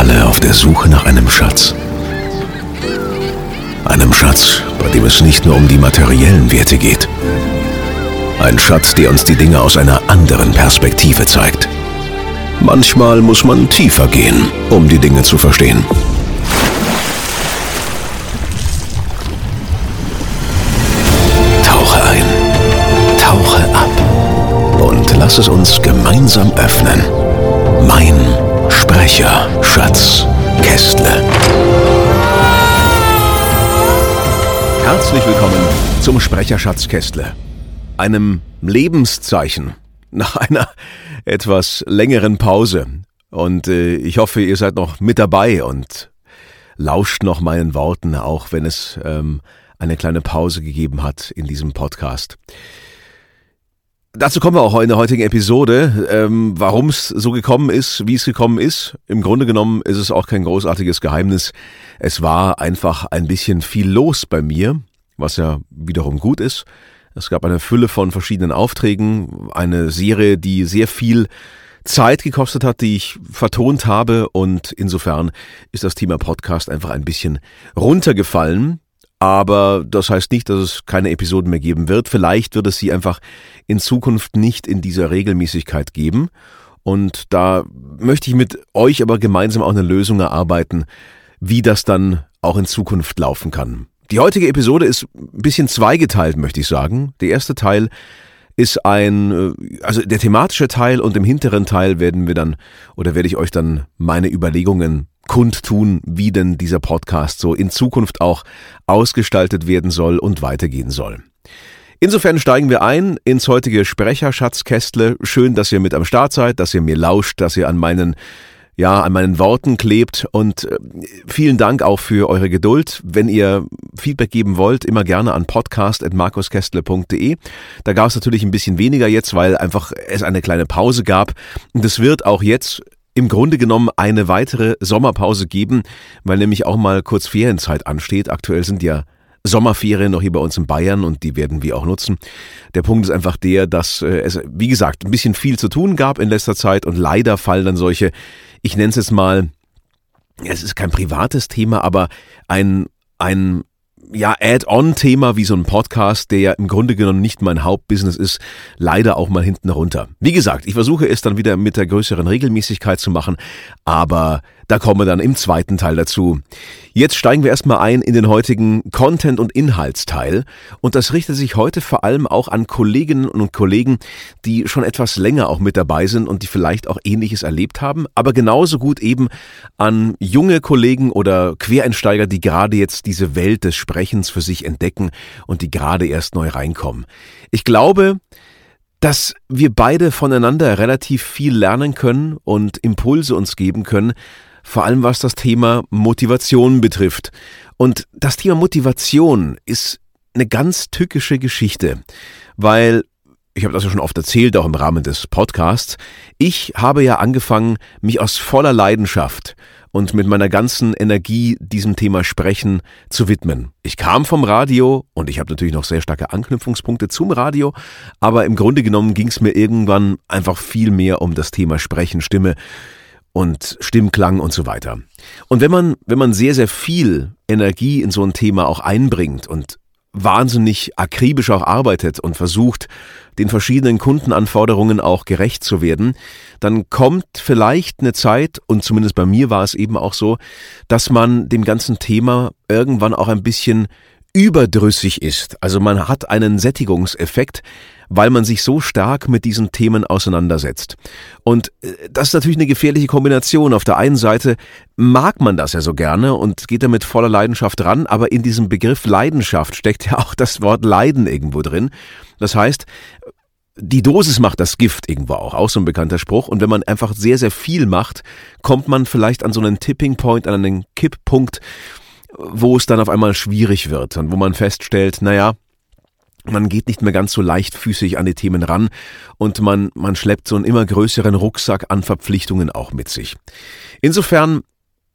alle auf der Suche nach einem Schatz. Einem Schatz, bei dem es nicht nur um die materiellen Werte geht. Ein Schatz, der uns die Dinge aus einer anderen Perspektive zeigt. Manchmal muss man tiefer gehen, um die Dinge zu verstehen. Tauche ein, tauche ab und lass es uns gemeinsam öffnen. Mein Sprecher, Schatz, Kästle. Herzlich willkommen zum Sprecherschatz Kästle, einem Lebenszeichen nach einer etwas längeren Pause. Und äh, ich hoffe, ihr seid noch mit dabei und lauscht noch meinen Worten, auch wenn es ähm, eine kleine Pause gegeben hat in diesem Podcast. Dazu kommen wir auch in der heutigen Episode. Ähm, Warum es so gekommen ist, wie es gekommen ist. Im Grunde genommen ist es auch kein großartiges Geheimnis. Es war einfach ein bisschen viel los bei mir, was ja wiederum gut ist. Es gab eine Fülle von verschiedenen Aufträgen, eine Serie, die sehr viel Zeit gekostet hat, die ich vertont habe und insofern ist das Thema Podcast einfach ein bisschen runtergefallen. Aber das heißt nicht, dass es keine Episoden mehr geben wird. Vielleicht wird es sie einfach in Zukunft nicht in dieser Regelmäßigkeit geben. Und da möchte ich mit euch aber gemeinsam auch eine Lösung erarbeiten, wie das dann auch in Zukunft laufen kann. Die heutige Episode ist ein bisschen zweigeteilt, möchte ich sagen. Der erste Teil ist ein, äh, also der thematische Teil und im hinteren Teil werden wir dann oder werde ich euch dann meine Überlegungen kundtun, wie denn dieser Podcast so in Zukunft auch ausgestaltet werden soll und weitergehen soll. Insofern steigen wir ein ins heutige Sprecherschatzkästle. Schön, dass ihr mit am Start seid, dass ihr mir lauscht, dass ihr an meinen ja, an meinen Worten klebt und äh, vielen Dank auch für eure Geduld. Wenn ihr Feedback geben wollt, immer gerne an podcast.markuskästle.de. Da gab es natürlich ein bisschen weniger jetzt, weil einfach es eine kleine Pause gab. Und es wird auch jetzt im Grunde genommen eine weitere Sommerpause geben, weil nämlich auch mal kurz Ferienzeit ansteht. Aktuell sind ja Sommerferien noch hier bei uns in Bayern und die werden wir auch nutzen. Der Punkt ist einfach der, dass äh, es, wie gesagt, ein bisschen viel zu tun gab in letzter Zeit und leider fallen dann solche, ich nenne es jetzt mal, es ist kein privates Thema, aber ein, ein ja, Add-on-Thema wie so ein Podcast, der ja im Grunde genommen nicht mein Hauptbusiness ist, leider auch mal hinten runter. Wie gesagt, ich versuche es dann wieder mit der größeren Regelmäßigkeit zu machen, aber da kommen wir dann im zweiten Teil dazu. Jetzt steigen wir erstmal ein in den heutigen Content- und Inhaltsteil. Und das richtet sich heute vor allem auch an Kolleginnen und Kollegen, die schon etwas länger auch mit dabei sind und die vielleicht auch Ähnliches erlebt haben, aber genauso gut eben an junge Kollegen oder Quereinsteiger, die gerade jetzt diese Welt des Sprechens für sich entdecken und die gerade erst neu reinkommen. Ich glaube, dass wir beide voneinander relativ viel lernen können und Impulse uns geben können, vor allem was das Thema Motivation betrifft. Und das Thema Motivation ist eine ganz tückische Geschichte, weil ich habe das ja schon oft erzählt, auch im Rahmen des Podcasts, ich habe ja angefangen, mich aus voller Leidenschaft und mit meiner ganzen Energie diesem Thema Sprechen zu widmen. Ich kam vom Radio und ich habe natürlich noch sehr starke Anknüpfungspunkte zum Radio, aber im Grunde genommen ging es mir irgendwann einfach viel mehr um das Thema Sprechen, Stimme und Stimmklang und so weiter. Und wenn man, wenn man sehr, sehr viel Energie in so ein Thema auch einbringt und wahnsinnig akribisch auch arbeitet und versucht, den verschiedenen Kundenanforderungen auch gerecht zu werden, dann kommt vielleicht eine Zeit, und zumindest bei mir war es eben auch so, dass man dem ganzen Thema irgendwann auch ein bisschen überdrüssig ist. Also man hat einen Sättigungseffekt, weil man sich so stark mit diesen Themen auseinandersetzt. Und äh, das ist natürlich eine gefährliche Kombination. Auf der einen Seite mag man das ja so gerne und geht damit voller Leidenschaft ran, aber in diesem Begriff Leidenschaft steckt ja auch das Wort Leiden irgendwo drin. Das heißt, die Dosis macht das Gift irgendwo auch, auch so ein bekannter Spruch. Und wenn man einfach sehr, sehr viel macht, kommt man vielleicht an so einen Tipping Point, an einen Kipppunkt, wo es dann auf einmal schwierig wird und wo man feststellt, naja, man geht nicht mehr ganz so leichtfüßig an die Themen ran und man, man schleppt so einen immer größeren Rucksack an Verpflichtungen auch mit sich. Insofern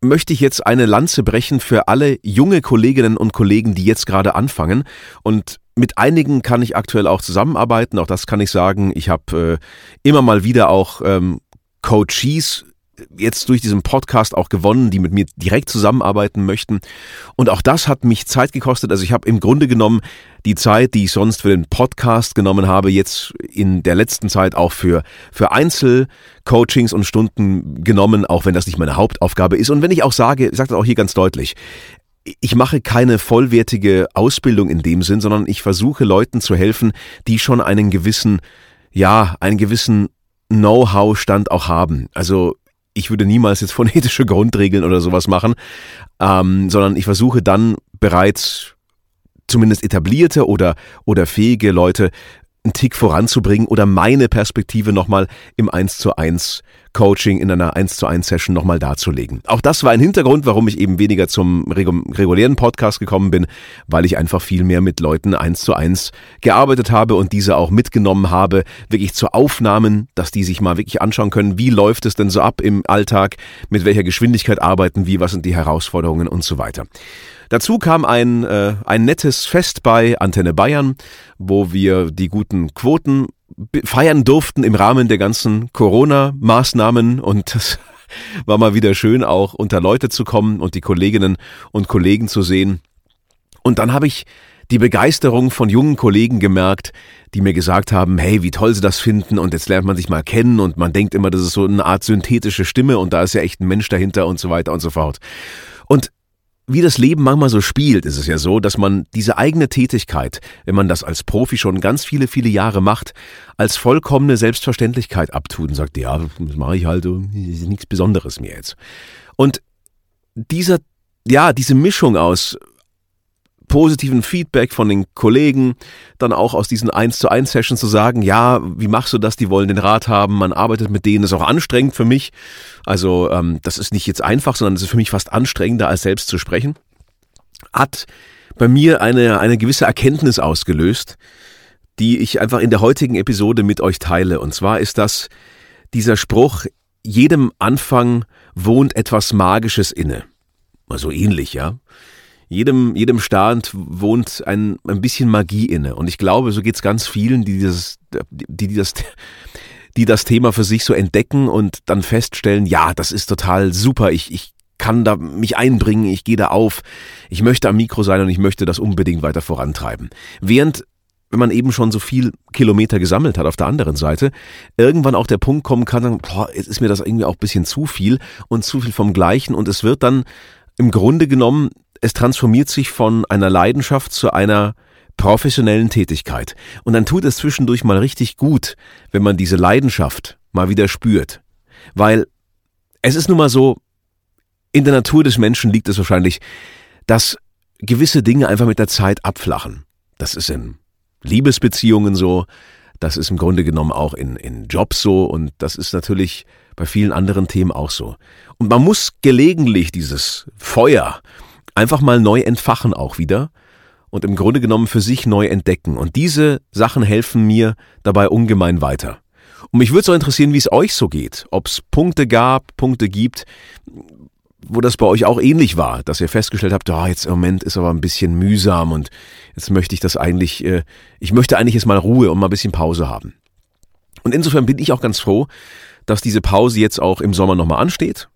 möchte ich jetzt eine Lanze brechen für alle junge Kolleginnen und Kollegen, die jetzt gerade anfangen und mit einigen kann ich aktuell auch zusammenarbeiten, auch das kann ich sagen. Ich habe äh, immer mal wieder auch ähm, Coaches jetzt durch diesen Podcast auch gewonnen, die mit mir direkt zusammenarbeiten möchten. Und auch das hat mich Zeit gekostet. Also ich habe im Grunde genommen die Zeit, die ich sonst für den Podcast genommen habe, jetzt in der letzten Zeit auch für, für Einzelcoachings und Stunden genommen, auch wenn das nicht meine Hauptaufgabe ist. Und wenn ich auch sage, ich sage das auch hier ganz deutlich, ich mache keine vollwertige Ausbildung in dem Sinn, sondern ich versuche Leuten zu helfen, die schon einen gewissen, ja, einen gewissen Know-how-Stand auch haben. Also ich würde niemals jetzt phonetische Grundregeln oder sowas machen, ähm, sondern ich versuche dann bereits zumindest etablierte oder, oder fähige Leute einen Tick voranzubringen oder meine Perspektive nochmal im 1 zu 1 Coaching in einer 1 zu 1 Session nochmal darzulegen. Auch das war ein Hintergrund, warum ich eben weniger zum regulären Podcast gekommen bin, weil ich einfach viel mehr mit Leuten 1 zu 1 gearbeitet habe und diese auch mitgenommen habe, wirklich zu Aufnahmen, dass die sich mal wirklich anschauen können, wie läuft es denn so ab im Alltag, mit welcher Geschwindigkeit arbeiten wir, was sind die Herausforderungen und so weiter. Dazu kam ein, äh, ein nettes Fest bei Antenne Bayern, wo wir die guten Quoten feiern durften im Rahmen der ganzen Corona-Maßnahmen und das war mal wieder schön, auch unter Leute zu kommen und die Kolleginnen und Kollegen zu sehen. Und dann habe ich die Begeisterung von jungen Kollegen gemerkt, die mir gesagt haben, hey, wie toll sie das finden und jetzt lernt man sich mal kennen und man denkt immer, das ist so eine Art synthetische Stimme und da ist ja echt ein Mensch dahinter und so weiter und so fort. Wie das Leben manchmal so spielt, ist es ja so, dass man diese eigene Tätigkeit, wenn man das als Profi schon ganz viele, viele Jahre macht, als vollkommene Selbstverständlichkeit abtut und sagt, ja, das mache ich halt, nichts Besonderes mir jetzt. Und dieser, ja, diese Mischung aus positiven Feedback von den Kollegen, dann auch aus diesen 1 zu 1 Sessions zu sagen, ja, wie machst du das? Die wollen den Rat haben, man arbeitet mit denen, ist auch anstrengend für mich. Also ähm, das ist nicht jetzt einfach, sondern es ist für mich fast anstrengender, als selbst zu sprechen. Hat bei mir eine, eine gewisse Erkenntnis ausgelöst, die ich einfach in der heutigen Episode mit euch teile. Und zwar ist das dieser Spruch, jedem Anfang wohnt etwas Magisches inne. So ähnlich, ja jedem, jedem Staat wohnt ein, ein bisschen Magie inne. Und ich glaube, so geht es ganz vielen, die dieses, die, die das, die das Thema für sich so entdecken und dann feststellen, ja, das ist total super, ich, ich kann da mich einbringen, ich gehe da auf, ich möchte am Mikro sein und ich möchte das unbedingt weiter vorantreiben. Während wenn man eben schon so viel Kilometer gesammelt hat auf der anderen Seite, irgendwann auch der Punkt kommen kann, boah, jetzt ist mir das irgendwie auch ein bisschen zu viel und zu viel vom Gleichen und es wird dann im Grunde genommen es transformiert sich von einer Leidenschaft zu einer professionellen Tätigkeit. Und dann tut es zwischendurch mal richtig gut, wenn man diese Leidenschaft mal wieder spürt. Weil es ist nun mal so, in der Natur des Menschen liegt es wahrscheinlich, dass gewisse Dinge einfach mit der Zeit abflachen. Das ist in Liebesbeziehungen so, das ist im Grunde genommen auch in, in Jobs so und das ist natürlich bei vielen anderen Themen auch so. Und man muss gelegentlich dieses Feuer, einfach mal neu entfachen auch wieder und im Grunde genommen für sich neu entdecken. Und diese Sachen helfen mir dabei ungemein weiter. Und mich würde so interessieren, wie es euch so geht. Ob es Punkte gab, Punkte gibt, wo das bei euch auch ähnlich war, dass ihr festgestellt habt, oh, jetzt im Moment ist aber ein bisschen mühsam und jetzt möchte ich das eigentlich, äh, ich möchte eigentlich jetzt mal Ruhe und mal ein bisschen Pause haben. Und insofern bin ich auch ganz froh, dass diese Pause jetzt auch im Sommer nochmal ansteht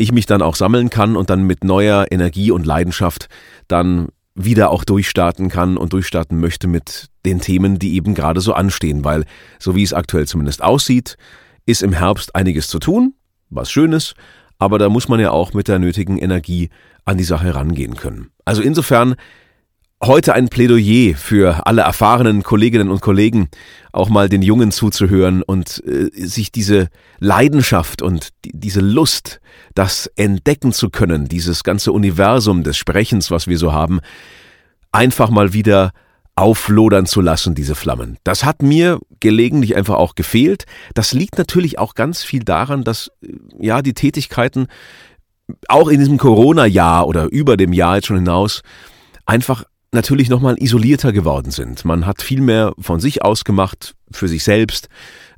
ich mich dann auch sammeln kann und dann mit neuer Energie und Leidenschaft dann wieder auch durchstarten kann und durchstarten möchte mit den Themen, die eben gerade so anstehen, weil so wie es aktuell zumindest aussieht, ist im Herbst einiges zu tun, was Schönes, aber da muss man ja auch mit der nötigen Energie an die Sache rangehen können. Also insofern Heute ein Plädoyer für alle erfahrenen Kolleginnen und Kollegen, auch mal den Jungen zuzuhören und äh, sich diese Leidenschaft und die, diese Lust, das entdecken zu können, dieses ganze Universum des Sprechens, was wir so haben, einfach mal wieder auflodern zu lassen, diese Flammen. Das hat mir gelegentlich einfach auch gefehlt. Das liegt natürlich auch ganz viel daran, dass äh, ja die Tätigkeiten auch in diesem Corona-Jahr oder über dem Jahr jetzt schon hinaus einfach natürlich nochmal isolierter geworden sind. Man hat viel mehr von sich ausgemacht, für sich selbst.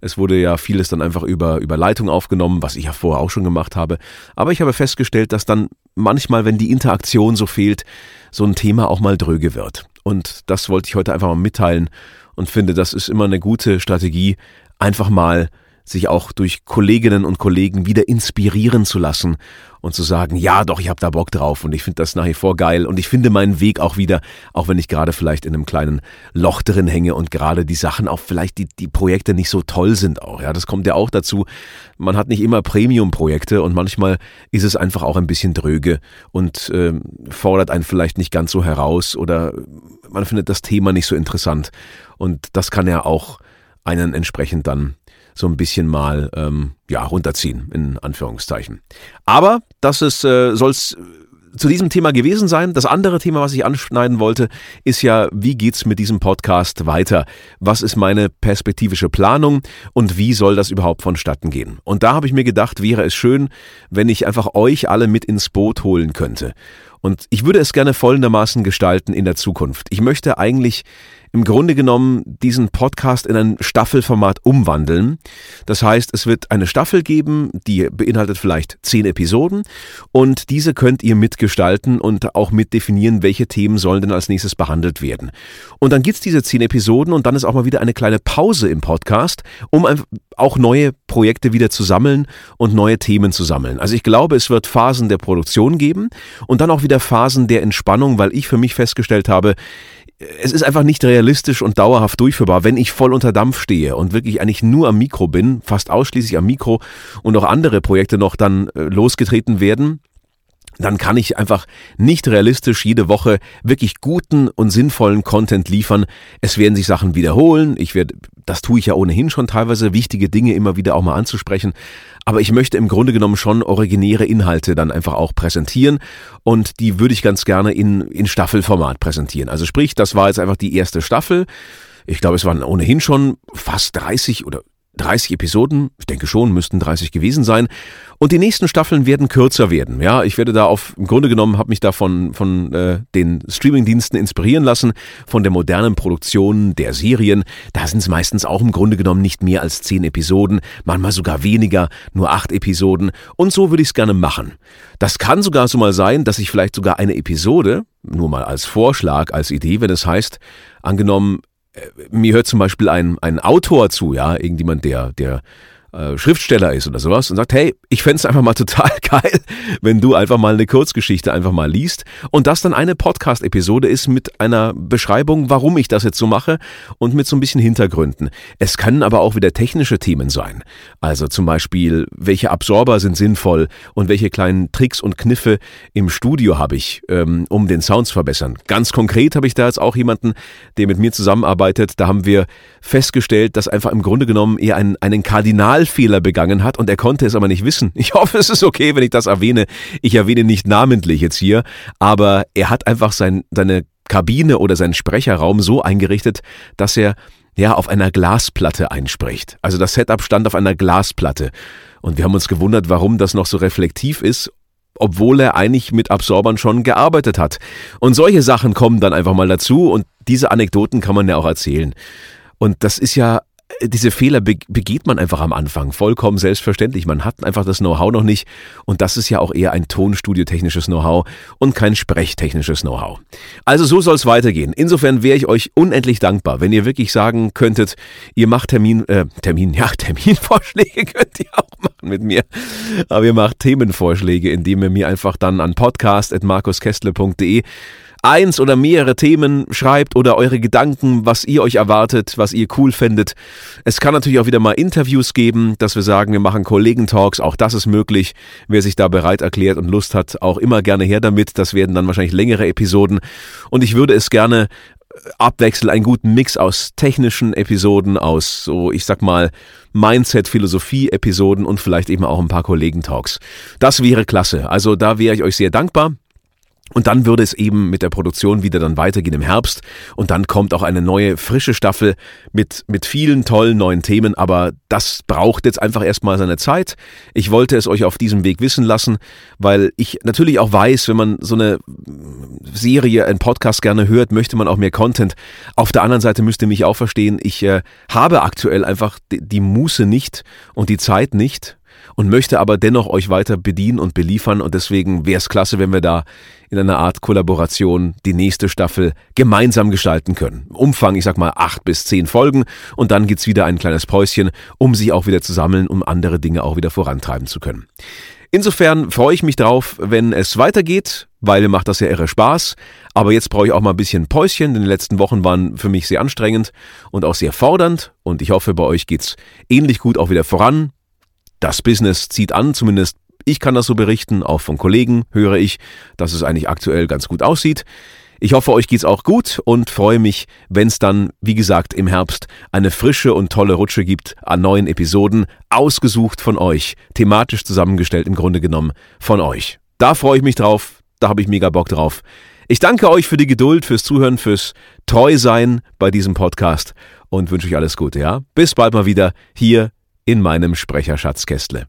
Es wurde ja vieles dann einfach über, über Leitung aufgenommen, was ich ja vorher auch schon gemacht habe. Aber ich habe festgestellt, dass dann manchmal, wenn die Interaktion so fehlt, so ein Thema auch mal dröge wird. Und das wollte ich heute einfach mal mitteilen und finde, das ist immer eine gute Strategie, einfach mal sich auch durch Kolleginnen und Kollegen wieder inspirieren zu lassen und zu sagen, ja doch, ich habe da Bock drauf und ich finde das nach wie vor geil und ich finde meinen Weg auch wieder, auch wenn ich gerade vielleicht in einem kleinen Loch drin hänge und gerade die Sachen auch vielleicht die, die Projekte nicht so toll sind auch. Ja, das kommt ja auch dazu. Man hat nicht immer Premium-Projekte und manchmal ist es einfach auch ein bisschen dröge und äh, fordert einen vielleicht nicht ganz so heraus oder man findet das Thema nicht so interessant. Und das kann ja auch einen entsprechend dann so ein bisschen mal ähm, ja runterziehen in Anführungszeichen. Aber das ist äh, soll's zu diesem Thema gewesen sein. Das andere Thema, was ich anschneiden wollte, ist ja, wie geht's mit diesem Podcast weiter? Was ist meine perspektivische Planung und wie soll das überhaupt vonstatten gehen? Und da habe ich mir gedacht, wäre es schön, wenn ich einfach euch alle mit ins Boot holen könnte. Und ich würde es gerne folgendermaßen gestalten in der Zukunft. Ich möchte eigentlich im Grunde genommen diesen Podcast in ein Staffelformat umwandeln. Das heißt, es wird eine Staffel geben, die beinhaltet vielleicht zehn Episoden und diese könnt ihr mitgestalten und auch mitdefinieren, welche Themen sollen denn als nächstes behandelt werden. Und dann gibt's diese zehn Episoden und dann ist auch mal wieder eine kleine Pause im Podcast, um auch neue Projekte wieder zu sammeln und neue Themen zu sammeln. Also ich glaube, es wird Phasen der Produktion geben und dann auch wieder Phasen der Entspannung, weil ich für mich festgestellt habe, es ist einfach nicht realistisch und dauerhaft durchführbar, wenn ich voll unter Dampf stehe und wirklich eigentlich nur am Mikro bin, fast ausschließlich am Mikro und auch andere Projekte noch dann äh, losgetreten werden dann kann ich einfach nicht realistisch jede Woche wirklich guten und sinnvollen Content liefern. Es werden sich Sachen wiederholen. Ich werde, das tue ich ja ohnehin schon teilweise, wichtige Dinge immer wieder auch mal anzusprechen. Aber ich möchte im Grunde genommen schon originäre Inhalte dann einfach auch präsentieren und die würde ich ganz gerne in, in Staffelformat präsentieren. Also sprich, das war jetzt einfach die erste Staffel. Ich glaube, es waren ohnehin schon fast 30 oder 30 Episoden, ich denke schon, müssten 30 gewesen sein. Und die nächsten Staffeln werden kürzer werden. Ja, ich werde da auf, im Grunde genommen, habe mich da von, von äh, den Streamingdiensten inspirieren lassen, von der modernen Produktion der Serien. Da sind es meistens auch im Grunde genommen nicht mehr als 10 Episoden, manchmal sogar weniger, nur 8 Episoden. Und so würde ich es gerne machen. Das kann sogar so mal sein, dass ich vielleicht sogar eine Episode, nur mal als Vorschlag, als Idee, wenn es heißt, angenommen, mir hört zum Beispiel ein, ein Autor zu, ja, irgendjemand, der, der äh, Schriftsteller ist oder sowas und sagt, hey, ich fände einfach mal total geil, wenn du einfach mal eine Kurzgeschichte einfach mal liest und das dann eine Podcast-Episode ist mit einer Beschreibung, warum ich das jetzt so mache und mit so ein bisschen Hintergründen. Es können aber auch wieder technische Themen sein. Also zum Beispiel, welche Absorber sind sinnvoll und welche kleinen Tricks und Kniffe im Studio habe ich, ähm, um den Sound zu verbessern. Ganz konkret habe ich da jetzt auch jemanden, der mit mir zusammenarbeitet. Da haben wir festgestellt, dass einfach im Grunde genommen eher ein, einen Kardinal Signalfehler begangen hat und er konnte es aber nicht wissen. Ich hoffe, es ist okay, wenn ich das erwähne. Ich erwähne nicht namentlich jetzt hier, aber er hat einfach sein, seine Kabine oder seinen Sprecherraum so eingerichtet, dass er ja auf einer Glasplatte einspricht. Also das Setup stand auf einer Glasplatte. Und wir haben uns gewundert, warum das noch so reflektiv ist, obwohl er eigentlich mit Absorbern schon gearbeitet hat. Und solche Sachen kommen dann einfach mal dazu und diese Anekdoten kann man ja auch erzählen. Und das ist ja diese Fehler begeht man einfach am Anfang, vollkommen selbstverständlich. Man hat einfach das Know-how noch nicht und das ist ja auch eher ein Tonstudio-technisches Know-how und kein Sprechtechnisches Know-how. Also so soll es weitergehen. Insofern wäre ich euch unendlich dankbar, wenn ihr wirklich sagen könntet, ihr macht Termin, äh, Termin, ja, Terminvorschläge könnt ihr auch machen mit mir, aber ihr macht Themenvorschläge, indem ihr mir einfach dann an podcast.markuskestle.de eins oder mehrere Themen schreibt oder eure Gedanken, was ihr euch erwartet, was ihr cool findet. Es kann natürlich auch wieder mal Interviews geben, dass wir sagen, wir machen Kollegentalks, auch das ist möglich. Wer sich da bereit erklärt und Lust hat, auch immer gerne her damit. Das werden dann wahrscheinlich längere Episoden. Und ich würde es gerne abwechseln, einen guten Mix aus technischen Episoden, aus so, ich sag mal, Mindset, Philosophie Episoden und vielleicht eben auch ein paar Kollegentalks. Das wäre klasse. Also da wäre ich euch sehr dankbar. Und dann würde es eben mit der Produktion wieder dann weitergehen im Herbst. Und dann kommt auch eine neue, frische Staffel mit, mit vielen tollen neuen Themen. Aber das braucht jetzt einfach erstmal seine Zeit. Ich wollte es euch auf diesem Weg wissen lassen, weil ich natürlich auch weiß, wenn man so eine Serie, einen Podcast gerne hört, möchte man auch mehr Content. Auf der anderen Seite müsst ihr mich auch verstehen, ich äh, habe aktuell einfach die, die Muße nicht und die Zeit nicht und möchte aber dennoch euch weiter bedienen und beliefern und deswegen wäre es klasse, wenn wir da in einer Art Kollaboration die nächste Staffel gemeinsam gestalten können. Umfang, ich sag mal, acht bis zehn Folgen und dann gibt's wieder ein kleines Päuschen, um sich auch wieder zu sammeln, um andere Dinge auch wieder vorantreiben zu können. Insofern freue ich mich drauf, wenn es weitergeht, weil mir macht das ja irre Spaß. Aber jetzt brauche ich auch mal ein bisschen Päuschen, denn die letzten Wochen waren für mich sehr anstrengend und auch sehr fordernd. Und ich hoffe, bei euch geht's ähnlich gut auch wieder voran. Das Business zieht an, zumindest ich kann das so berichten, auch von Kollegen höre ich, dass es eigentlich aktuell ganz gut aussieht. Ich hoffe, euch geht's auch gut und freue mich, wenn es dann, wie gesagt, im Herbst eine frische und tolle Rutsche gibt an neuen Episoden, ausgesucht von euch, thematisch zusammengestellt im Grunde genommen von euch. Da freue ich mich drauf, da habe ich mega Bock drauf. Ich danke euch für die Geduld, fürs Zuhören, fürs Treusein bei diesem Podcast und wünsche euch alles Gute, ja? Bis bald mal wieder hier in meinem Sprecherschatzkästle.